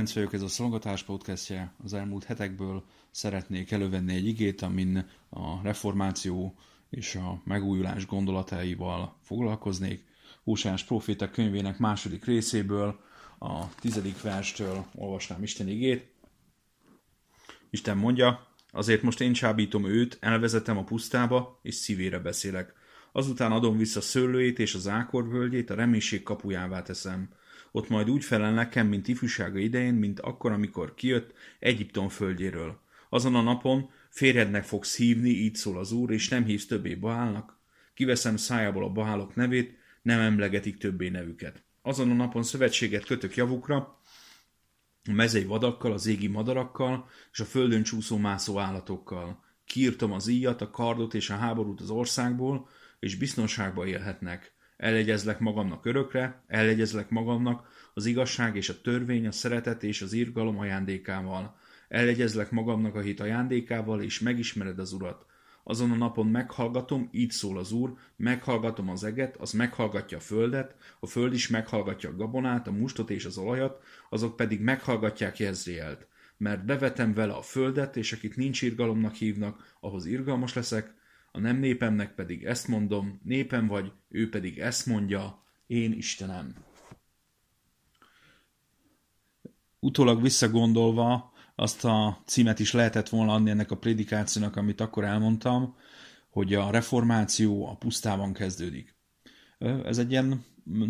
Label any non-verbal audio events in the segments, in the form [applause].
Ferenc vagyok, ez a Szolgatás podcastje. Az elmúlt hetekből szeretnék elővenni egy igét, amin a reformáció és a megújulás gondolataival foglalkoznék. Húsás Proféta könyvének második részéből, a tizedik verstől olvasnám Isten igét. Isten mondja, azért most én csábítom őt, elvezetem a pusztába, és szívére beszélek. Azután adom vissza szőlőjét és az ákorvölgyét, a reménység kapujává teszem ott majd úgy felel nekem, mint ifjúsága idején, mint akkor, amikor kijött Egyiptom földjéről. Azon a napon férjednek fogsz hívni, így szól az Úr, és nem hívsz többé Baálnak. Kiveszem szájából a Baálok nevét, nem emlegetik többé nevüket. Azon a napon szövetséget kötök javukra, a mezei vadakkal, az égi madarakkal és a földön csúszó mászó állatokkal. Kiírtom az íjat, a kardot és a háborút az országból, és biztonságba élhetnek elegyezlek magamnak örökre, elegyezlek magamnak az igazság és a törvény, a szeretet és az irgalom ajándékával. Elegyezlek magamnak a hit ajándékával, és megismered az Urat. Azon a napon meghallgatom, így szól az Úr, meghallgatom az eget, az meghallgatja a földet, a föld is meghallgatja a gabonát, a mustot és az olajat, azok pedig meghallgatják Jezrielt. Mert bevetem vele a földet, és akit nincs irgalomnak hívnak, ahhoz irgalmas leszek, a nem népemnek pedig ezt mondom, népem vagy, ő pedig ezt mondja, én Istenem. Utólag visszagondolva, azt a címet is lehetett volna adni ennek a prédikációnak, amit akkor elmondtam, hogy a reformáció a pusztában kezdődik. Ez egy ilyen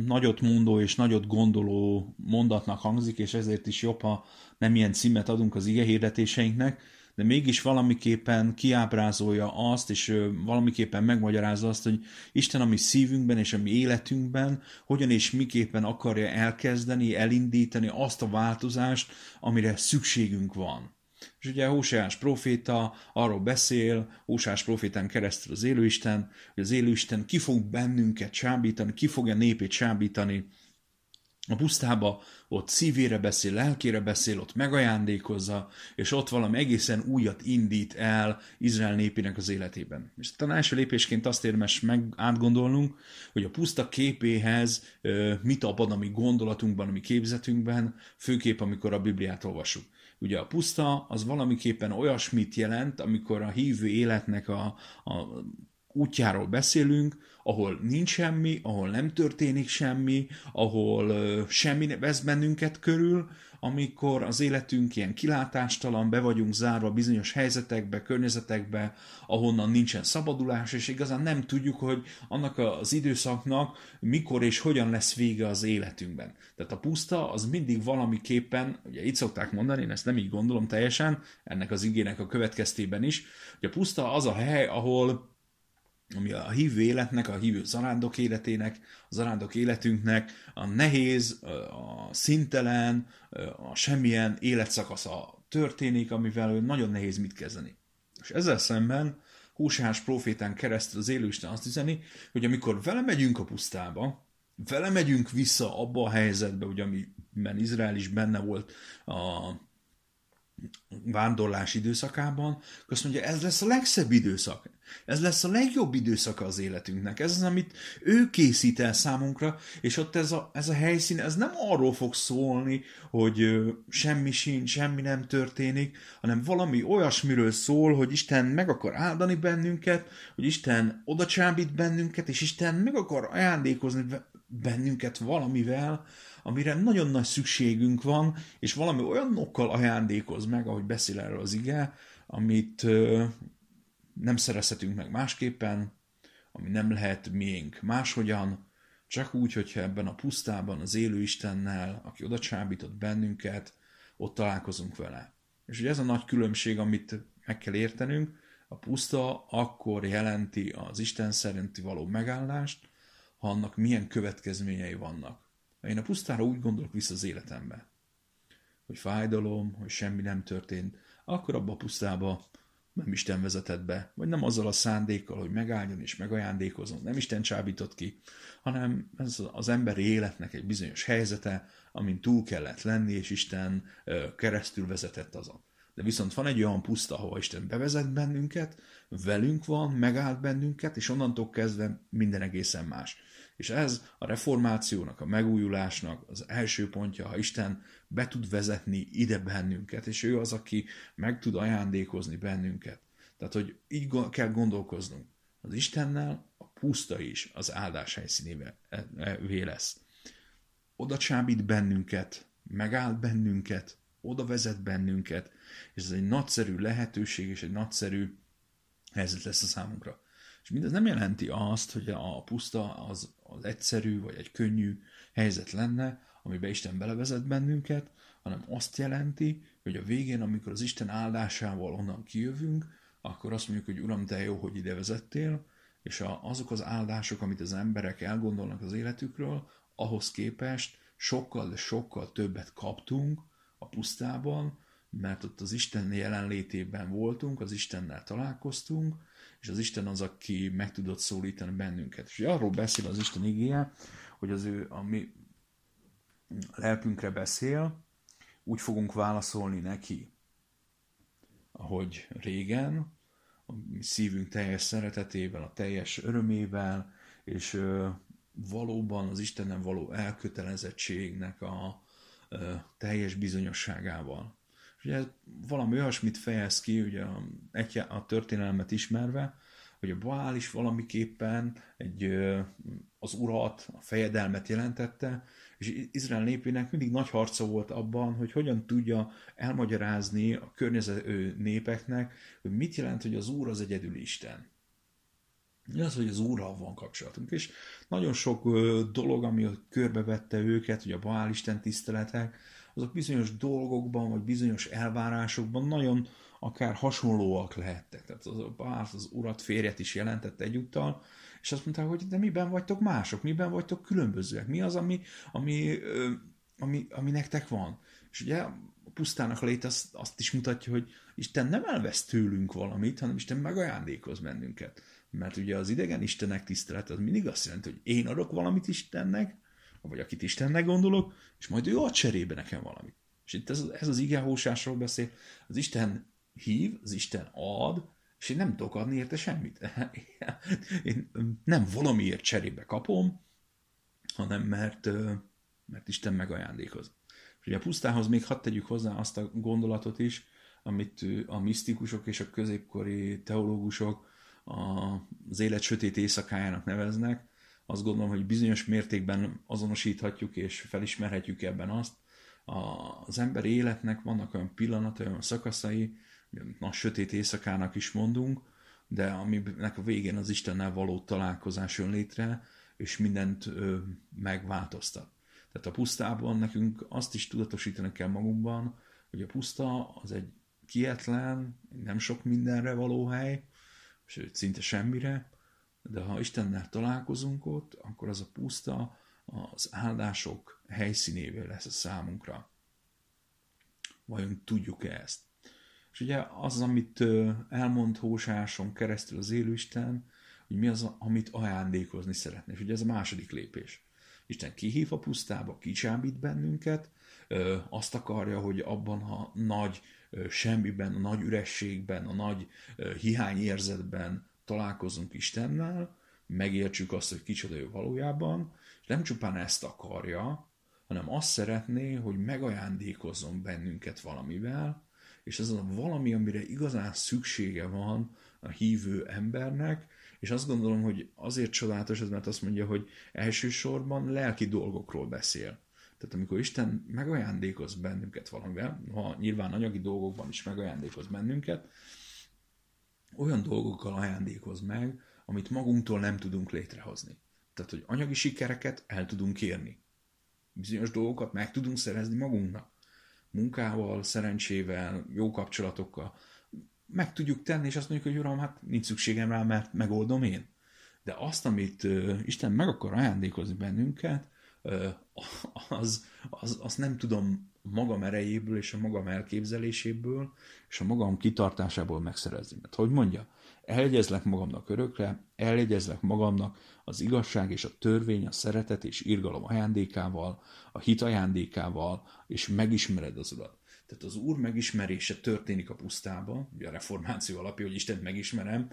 nagyot mondó és nagyot gondoló mondatnak hangzik, és ezért is jobb, ha nem ilyen címet adunk az ige hirdetéseinknek, de mégis valamiképpen kiábrázolja azt, és valamiképpen megmagyarázza azt, hogy Isten a mi szívünkben és a mi életünkben hogyan és miképpen akarja elkezdeni, elindítani azt a változást, amire szükségünk van. És ugye Hóseás proféta arról beszél, Hóseás profétán keresztül az élőisten, hogy az élőisten ki fog bennünket csábítani, ki fogja népét csábítani, a pusztába ott szívére beszél, lelkére beszél, ott megajándékozza, és ott valami egészen újat indít el Izrael népének az életében. És talán első lépésként azt érdemes meg átgondolnunk, hogy a puszta képéhez mit ad a mi gondolatunkban, a mi képzetünkben, főképp amikor a Bibliát olvasjuk. Ugye a puszta az valamiképpen olyasmit jelent, amikor a hívő életnek a, a útjáról beszélünk, ahol nincs semmi, ahol nem történik semmi, ahol uh, semmi vesz bennünket körül, amikor az életünk ilyen kilátástalan, be vagyunk zárva bizonyos helyzetekbe, környezetekbe, ahonnan nincsen szabadulás, és igazán nem tudjuk, hogy annak az időszaknak mikor és hogyan lesz vége az életünkben. Tehát a puszta az mindig valamiképpen, ugye itt szokták mondani, én ezt nem így gondolom teljesen, ennek az igének a következtében is, hogy a puszta az a hely, ahol ami a hívő életnek, a hívő zarándok életének, a zarándok életünknek a nehéz, a szintelen, a semmilyen életszakasza történik, amivel nagyon nehéz mit kezdeni. És ezzel szemben Húsás profétán keresztül az élőisten azt üzeni, hogy amikor vele megyünk a pusztába, vele megyünk vissza abba a helyzetbe, ugye, amiben Izrael is benne volt a vándorlás időszakában, azt mondja, ez lesz a legszebb időszak. Ez lesz a legjobb időszaka az életünknek. Ez az, amit ő készít el számunkra, és ott ez a, ez a helyszín, ez nem arról fog szólni, hogy ö, semmi sincs, semmi nem történik, hanem valami olyasmiről szól, hogy Isten meg akar áldani bennünket, hogy Isten oda csábít bennünket, és Isten meg akar ajándékozni bennünket valamivel, amire nagyon nagy szükségünk van, és valami olyanokkal ajándékoz meg, ahogy beszél erről az ige, amit nem szerezhetünk meg másképpen, ami nem lehet miénk máshogyan, csak úgy, hogyha ebben a pusztában az élő Istennel, aki oda csábított bennünket, ott találkozunk vele. És ugye ez a nagy különbség, amit meg kell értenünk, a puszta akkor jelenti az Isten szerinti való megállást, ha annak milyen következményei vannak. Én a pusztára úgy gondolok vissza az életembe, hogy fájdalom, hogy semmi nem történt, akkor abba a pusztába nem Isten vezetett be, vagy nem azzal a szándékkal, hogy megálljon és megajándékozom, nem Isten csábított ki, hanem ez az emberi életnek egy bizonyos helyzete, amin túl kellett lenni, és Isten keresztül vezetett azon. De viszont van egy olyan puszta, ahol Isten bevezet bennünket, velünk van, megállt bennünket, és onnantól kezdve minden egészen más. És ez a reformációnak, a megújulásnak az első pontja, ha Isten be tud vezetni ide bennünket, és ő az, aki meg tud ajándékozni bennünket. Tehát, hogy így kell gondolkoznunk. Az Istennel a puszta is az áldás helyszínévé e, lesz. Oda csábít bennünket, megáll bennünket, oda vezet bennünket, és ez egy nagyszerű lehetőség és egy nagyszerű helyzet lesz a számunkra. És mindez nem jelenti azt, hogy a puszta az, az egyszerű vagy egy könnyű helyzet lenne, amiben Isten belevezet bennünket, hanem azt jelenti, hogy a végén, amikor az Isten áldásával onnan kijövünk, akkor azt mondjuk, hogy Uram, te jó, hogy ide vezettél, és azok az áldások, amit az emberek elgondolnak az életükről, ahhoz képest sokkal, de sokkal többet kaptunk a pusztában, mert ott az Isten jelenlétében voltunk, az Istennel találkoztunk, és az Isten az, aki meg tudott szólítani bennünket. És arról beszél az Isten igéje, hogy az ő a mi lelkünkre beszél, úgy fogunk válaszolni neki, ahogy régen, a szívünk teljes szeretetével, a teljes örömével, és valóban az Istenen való elkötelezettségnek a teljes bizonyosságával. Ugye valami olyasmit fejez ki, ugye a, a történelmet ismerve, hogy a Baál is valamiképpen egy, az urat, a fejedelmet jelentette, és Izrael népének mindig nagy harca volt abban, hogy hogyan tudja elmagyarázni a környezető népeknek, hogy mit jelent, hogy az Úr az egyedül Isten. Az, hogy az Úrral van kapcsolatunk. És nagyon sok dolog, ami körbevette őket, ugye a Baál Isten tiszteletek, azok bizonyos dolgokban, vagy bizonyos elvárásokban nagyon akár hasonlóak lehettek. Tehát az, az, az urat férjet is jelentett egyúttal, és azt mondták, hogy de miben vagytok mások, miben vagytok különbözőek, mi az, ami, ami, ami, ami nektek van. És ugye a pusztának lét azt, azt is mutatja, hogy Isten nem elvesz tőlünk valamit, hanem Isten megajándékoz bennünket. Mert ugye az idegen Istenek tisztelet az mindig azt jelenti, hogy én adok valamit Istennek, vagy akit Istennek gondolok, és majd ő ad cserébe nekem valamit. És itt ez, ez az igehósásról beszél. Az Isten hív, az Isten ad, és én nem tudok adni érte semmit. [laughs] Én nem valamiért cserébe kapom, hanem mert, mert Isten megajándékoz. És ugye a pusztához még hadd tegyük hozzá azt a gondolatot is, amit a misztikusok és a középkori teológusok az élet sötét éjszakájának neveznek, azt gondolom, hogy bizonyos mértékben azonosíthatjuk és felismerhetjük ebben azt, az emberi életnek vannak olyan pillanatai, olyan szakaszai, a sötét éjszakának is mondunk, de aminek a végén az Istennel való találkozás jön létre, és mindent ö, megváltoztat. Tehát a pusztában nekünk azt is tudatosítani kell magunkban, hogy a puszta az egy kietlen, nem sok mindenre való hely, sőt, szinte semmire, de ha Istennel találkozunk ott, akkor az a puszta az áldások helyszínévé lesz a számunkra. Vajon tudjuk-e ezt? És ugye az, amit elmond Hósáson keresztül az élőisten, hogy mi az, amit ajándékozni szeretne. És ugye ez a második lépés. Isten kihív a pusztába, kicsábít bennünket, azt akarja, hogy abban a nagy semmiben, a nagy ürességben, a nagy hiányérzetben találkozunk Istennel, megértsük azt, hogy kicsoda ő valójában, és nem csupán ezt akarja, hanem azt szeretné, hogy megajándékozzon bennünket valamivel, és ez az valami, amire igazán szüksége van a hívő embernek, és azt gondolom, hogy azért csodálatos ez, mert azt mondja, hogy elsősorban lelki dolgokról beszél. Tehát amikor Isten megajándékoz bennünket valamivel, ha nyilván anyagi dolgokban is megajándékoz bennünket, olyan dolgokkal ajándékoz meg, amit magunktól nem tudunk létrehozni. Tehát, hogy anyagi sikereket el tudunk érni. Bizonyos dolgokat meg tudunk szerezni magunknak. Munkával, szerencsével, jó kapcsolatokkal. Meg tudjuk tenni, és azt mondjuk, hogy uram, hát nincs szükségem rá, mert megoldom én. De azt, amit Isten meg akar ajándékozni bennünket, az, az, az nem tudom magam erejéből és a magam elképzeléséből és a magam kitartásából megszerezni. Mert hogy mondja, eljegyezlek magamnak örökre, eljegyezlek magamnak az igazság és a törvény, a szeretet és irgalom ajándékával, a hit ajándékával, és megismered az Urat. Tehát az Úr megismerése történik a pusztában, ugye a reformáció alapja, hogy Istent megismerem,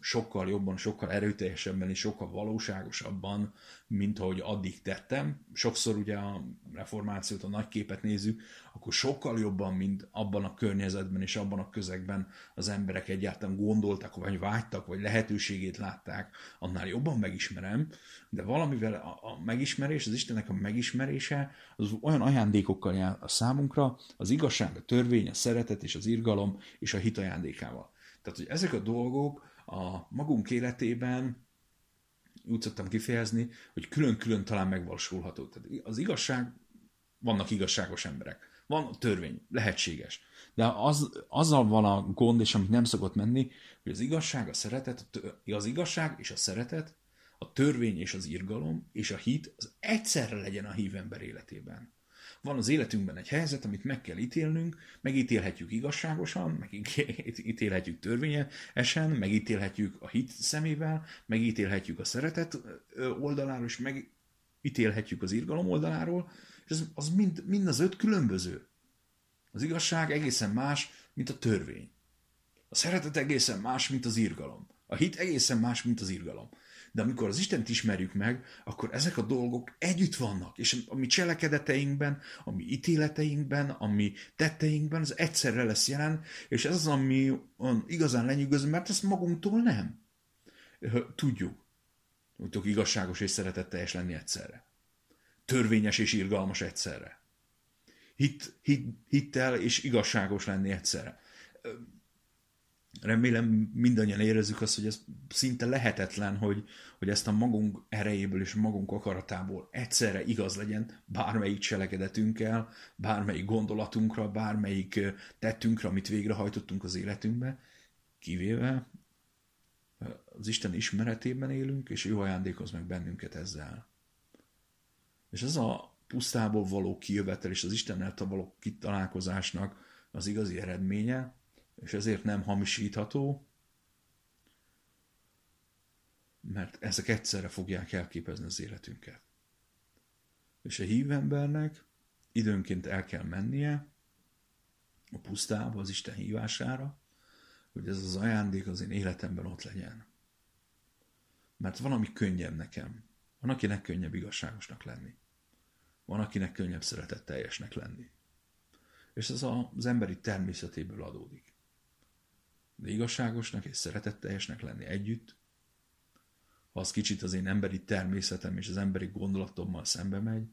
sokkal jobban, sokkal erőteljesebben és sokkal valóságosabban, mint ahogy addig tettem. Sokszor ugye a reformációt, a nagy képet nézzük, akkor sokkal jobban, mint abban a környezetben és abban a közegben az emberek egyáltalán gondoltak, vagy vágytak, vagy lehetőségét látták, annál jobban megismerem, de valamivel a, megismerés, az Istennek a megismerése, az olyan ajándékokkal jár a számunkra, az igazság, a törvény, a szeretet és az irgalom és a hit ajándékával. Tehát, hogy ezek a dolgok a magunk életében úgy szoktam kifejezni, hogy külön-külön talán megvalósulható. Tehát az igazság, vannak igazságos emberek. Van törvény, lehetséges. De az, azzal van a gond, és amit nem szokott menni, hogy az igazság, a szeretet, az igazság és a szeretet, a törvény és az irgalom, és a hit az egyszerre legyen a hív ember életében. Van az életünkben egy helyzet, amit meg kell ítélnünk, megítélhetjük igazságosan, megítélhetjük [laughs] törvényesen, megítélhetjük a hit szemével, megítélhetjük a szeretet oldaláról, és megítélhetjük az irgalom oldaláról, és az, az mind, mind az öt különböző. Az igazság egészen más, mint a törvény. A szeretet egészen más, mint az irgalom. A hit egészen más, mint az irgalom. De amikor az Istent ismerjük meg, akkor ezek a dolgok együtt vannak, és a mi cselekedeteinkben, a mi ítéleteinkben, a mi tetteinkben, az egyszerre lesz jelen, és ez az, ami igazán lenyűgöző, mert ezt magunktól nem. Tudjuk, tudok igazságos és szeretetteljes lenni egyszerre. Törvényes és irgalmas egyszerre. Hit, hit, hittel és igazságos lenni egyszerre remélem mindannyian érezzük azt, hogy ez szinte lehetetlen, hogy, hogy ezt a magunk erejéből és magunk akaratából egyszerre igaz legyen bármelyik cselekedetünkkel, bármelyik gondolatunkra, bármelyik tettünkre, amit végrehajtottunk az életünkbe, kivéve az Isten ismeretében élünk, és ő ajándékoz meg bennünket ezzel. És ez a pusztából való kijövetel és az Istennel való kitalálkozásnak az igazi eredménye, és ezért nem hamisítható, mert ezek egyszerre fogják elképezni az életünket. És a hívembernek időnként el kell mennie a pusztába, az Isten hívására, hogy ez az ajándék az én életemben ott legyen. Mert van, ami könnyebb nekem. Van, akinek könnyebb igazságosnak lenni. Van, akinek könnyebb szeretetteljesnek lenni. És ez az emberi természetéből adódik de igazságosnak és szeretetteljesnek lenni együtt, ha az kicsit az én emberi természetem és az emberi gondolatommal szembe megy,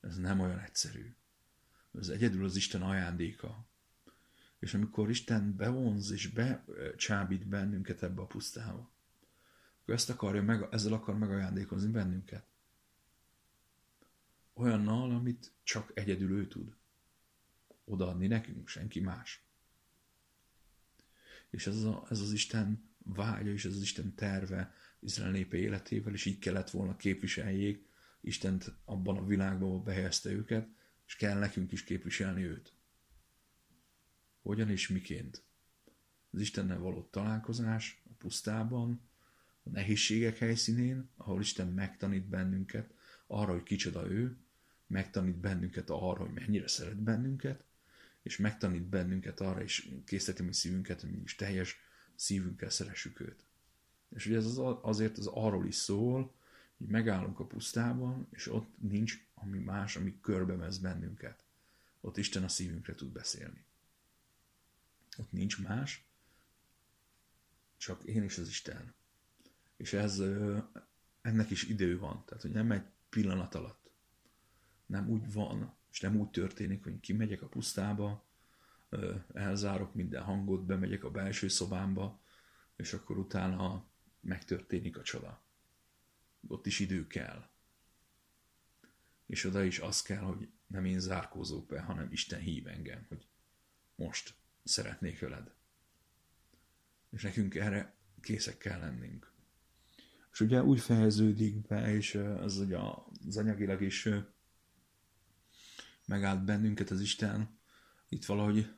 ez nem olyan egyszerű. Ez egyedül az Isten ajándéka. És amikor Isten bevonz és becsábít bennünket ebbe a pusztába, akkor ezt akarja meg, ezzel akar megajándékozni bennünket. Olyannal, amit csak egyedül ő tud. Odaadni nekünk, senki más. És ez, a, ez az Isten vágya, és ez az Isten terve Izrael népe életével, és így kellett volna képviseljék Istent abban a világban, ahol behelyezte őket, és kell nekünk is képviselni őt. Hogyan és miként? Az Istennel való találkozás a pusztában, a nehézségek helyszínén, ahol Isten megtanít bennünket arra, hogy kicsoda ő, megtanít bennünket arra, hogy mennyire szeret bennünket, és megtanít bennünket arra, és készíteti mi szívünket, hogy mi is teljes szívünkkel szeressük őt. És ugye ez az, azért az arról is szól, hogy megállunk a pusztában, és ott nincs ami más, ami körbemez bennünket. Ott Isten a szívünkre tud beszélni. Ott nincs más, csak én és az Isten. És ez, ennek is idő van. Tehát, hogy nem egy pillanat alatt. Nem úgy van, és nem úgy történik, hogy kimegyek a pusztába, elzárok minden hangot, bemegyek a belső szobámba, és akkor utána megtörténik a csoda. Ott is idő kell. És oda is az kell, hogy nem én zárkózok be, hanem Isten hív engem, hogy most szeretnék veled. És nekünk erre készek kell lennünk. És ugye úgy fejeződik be, és az ugye az anyagilag is megállt bennünket az Isten, itt valahogy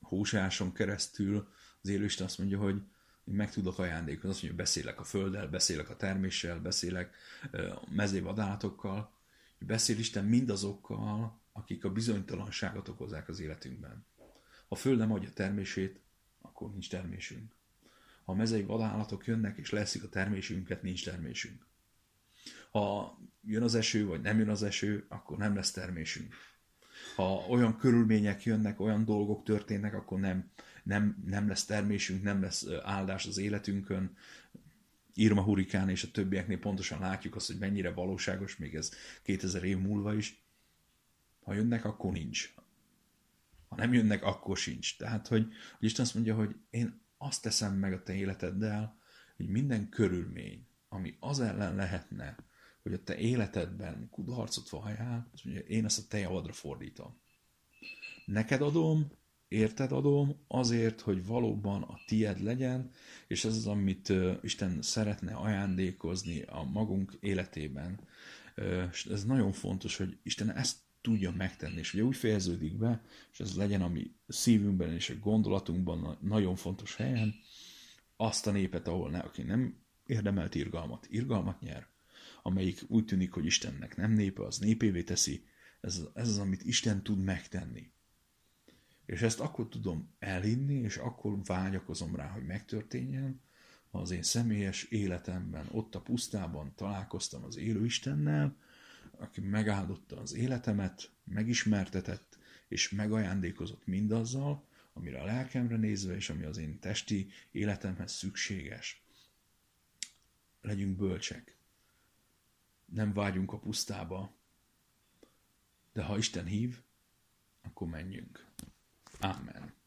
hósáson keresztül az élőisten azt mondja, hogy én meg tudok ajándékozni, azt mondja, hogy beszélek a földdel, beszélek a terméssel, beszélek a mezővadállatokkal, beszél Isten mindazokkal, akik a bizonytalanságot okozzák az életünkben. Ha föld nem adja termését, akkor nincs termésünk. Ha a mezei vadállatok jönnek és leszik a termésünket, nincs termésünk. Ha jön az eső, vagy nem jön az eső, akkor nem lesz termésünk. Ha olyan körülmények jönnek, olyan dolgok történnek, akkor nem, nem, nem lesz termésünk, nem lesz áldás az életünkön. Irma hurikán és a többieknél pontosan látjuk azt, hogy mennyire valóságos, még ez 2000 év múlva is. Ha jönnek, akkor nincs. Ha nem jönnek, akkor sincs. Tehát, hogy, hogy Isten azt mondja, hogy én azt teszem meg a te életeddel, hogy minden körülmény, ami az ellen lehetne, hogy a te életedben kudarcot valljál, azt mondja, én ezt a te javadra fordítom. Neked adom, érted adom, azért, hogy valóban a tied legyen, és ez az, amit Isten szeretne ajándékozni a magunk életében. És ez nagyon fontos, hogy Isten ezt tudja megtenni, és ugye úgy fejeződik be, és ez legyen ami szívünkben és a gondolatunkban nagyon fontos helyen, azt a népet, ahol ne, aki nem érdemelt irgalmat, irgalmat nyer, amelyik úgy tűnik, hogy Istennek nem népe, az népévé teszi, ez, ez az, amit Isten tud megtenni. És ezt akkor tudom elhinni, és akkor vágyakozom rá, hogy megtörténjen, ha az én személyes életemben, ott a pusztában találkoztam az élő Istennel, aki megáldotta az életemet, megismertetett, és megajándékozott mindazzal, amire a lelkemre nézve, és ami az én testi életemhez szükséges. Legyünk bölcsek. Nem vágyunk a pusztába, de ha Isten hív, akkor menjünk. Amen.